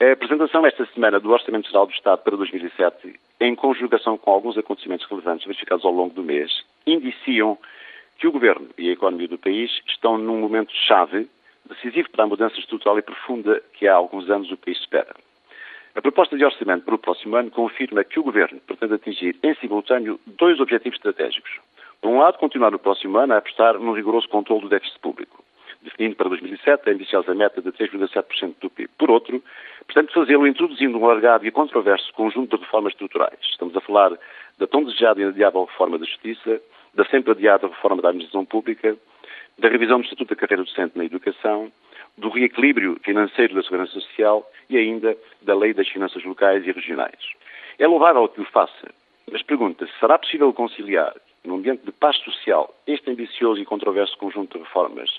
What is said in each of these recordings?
A apresentação esta semana do Orçamento Geral do Estado para 2007, em conjugação com alguns acontecimentos relevantes verificados ao longo do mês, indiciam que o Governo e a economia do país estão num momento chave, decisivo para a mudança estrutural e profunda que há alguns anos o país espera. A proposta de orçamento para o próximo ano confirma que o Governo pretende atingir em simultâneo dois objetivos estratégicos. Por um lado, continuar no próximo ano a apostar num rigoroso controle do déficit público, definindo para 2007 a ambiciosa meta de 3,7% do PIB. Por outro, pretende fazê-lo introduzindo um alargado e controverso conjunto de reformas estruturais. Estamos a falar da tão desejada e adiável reforma da Justiça, da sempre adiada reforma da administração pública, da revisão do Estatuto da Carreira Docente na Educação, do reequilíbrio financeiro da segurança social e ainda da lei das finanças locais e regionais. É louvável que o faça, mas pergunta-se, será possível conciliar, num ambiente de paz social, este ambicioso e controverso conjunto de reformas,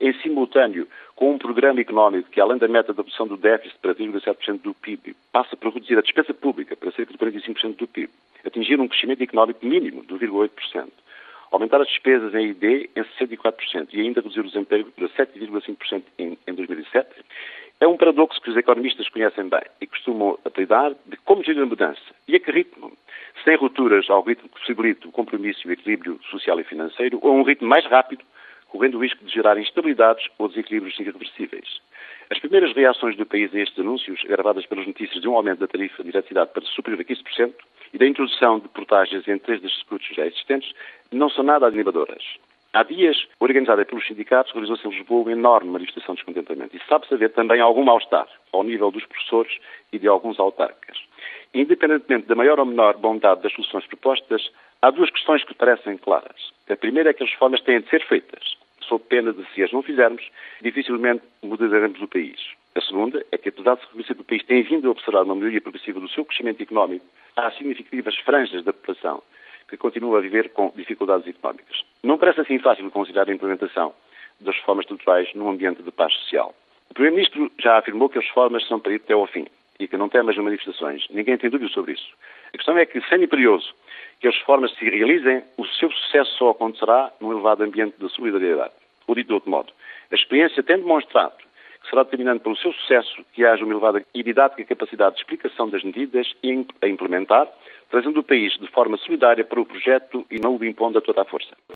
em simultâneo com um programa económico que, além da meta de redução do déficit para 3,7% do PIB, passa por reduzir a despesa pública para cerca de 45% do PIB, atingir um crescimento económico mínimo de 2,8%, aumentar as despesas em ID em 64% e ainda reduzir o desemprego para 7,5% em, em 2007, é um paradoxo que os economistas conhecem bem e costumam apelidar de como gerir a mudança e a que ritmo. Sem rupturas ao ritmo que possibilite o compromisso e o equilíbrio social e financeiro ou a um ritmo mais rápido, correndo o risco de gerar instabilidades ou desequilíbrios irreversíveis. As primeiras reações do país a estes anúncios, agravadas pelas notícias de um aumento da tarifa de eletricidade para superior a 15% e da introdução de portagens em três dos circuitos já existentes, não são nada animadoras. Há dias, organizada pelos sindicatos, realizou-se em Lisboa uma enorme manifestação de descontentamento. E sabe-se haver também algum mal-estar ao nível dos professores e de alguns autarcas. Independentemente da maior ou menor bondade das soluções propostas, há duas questões que parecem claras. A primeira é que as reformas têm de ser feitas, sob pena de, se as não fizermos, dificilmente mudaremos o país. A segunda é que, apesar de se reconhecer que o país tem vindo a observar uma melhoria progressiva do seu crescimento económico, há significativas franjas da população que continua a viver com dificuldades económicas. Não parece assim fácil considerar a implementação das reformas estruturais num ambiente de paz social. O Primeiro-Ministro já afirmou que as reformas são para ir até ao fim e que não tem mais manifestações. Ninguém tem dúvida sobre isso. A questão é que, sendo imperioso que as reformas se realizem, o seu sucesso só acontecerá num elevado ambiente de solidariedade. Ou dito de outro modo, a experiência tem demonstrado que será determinante para o seu sucesso que haja uma elevada e didática capacidade de explicação das medidas a implementar, trazendo o país de forma solidária para o projeto e não o impondo a toda a força.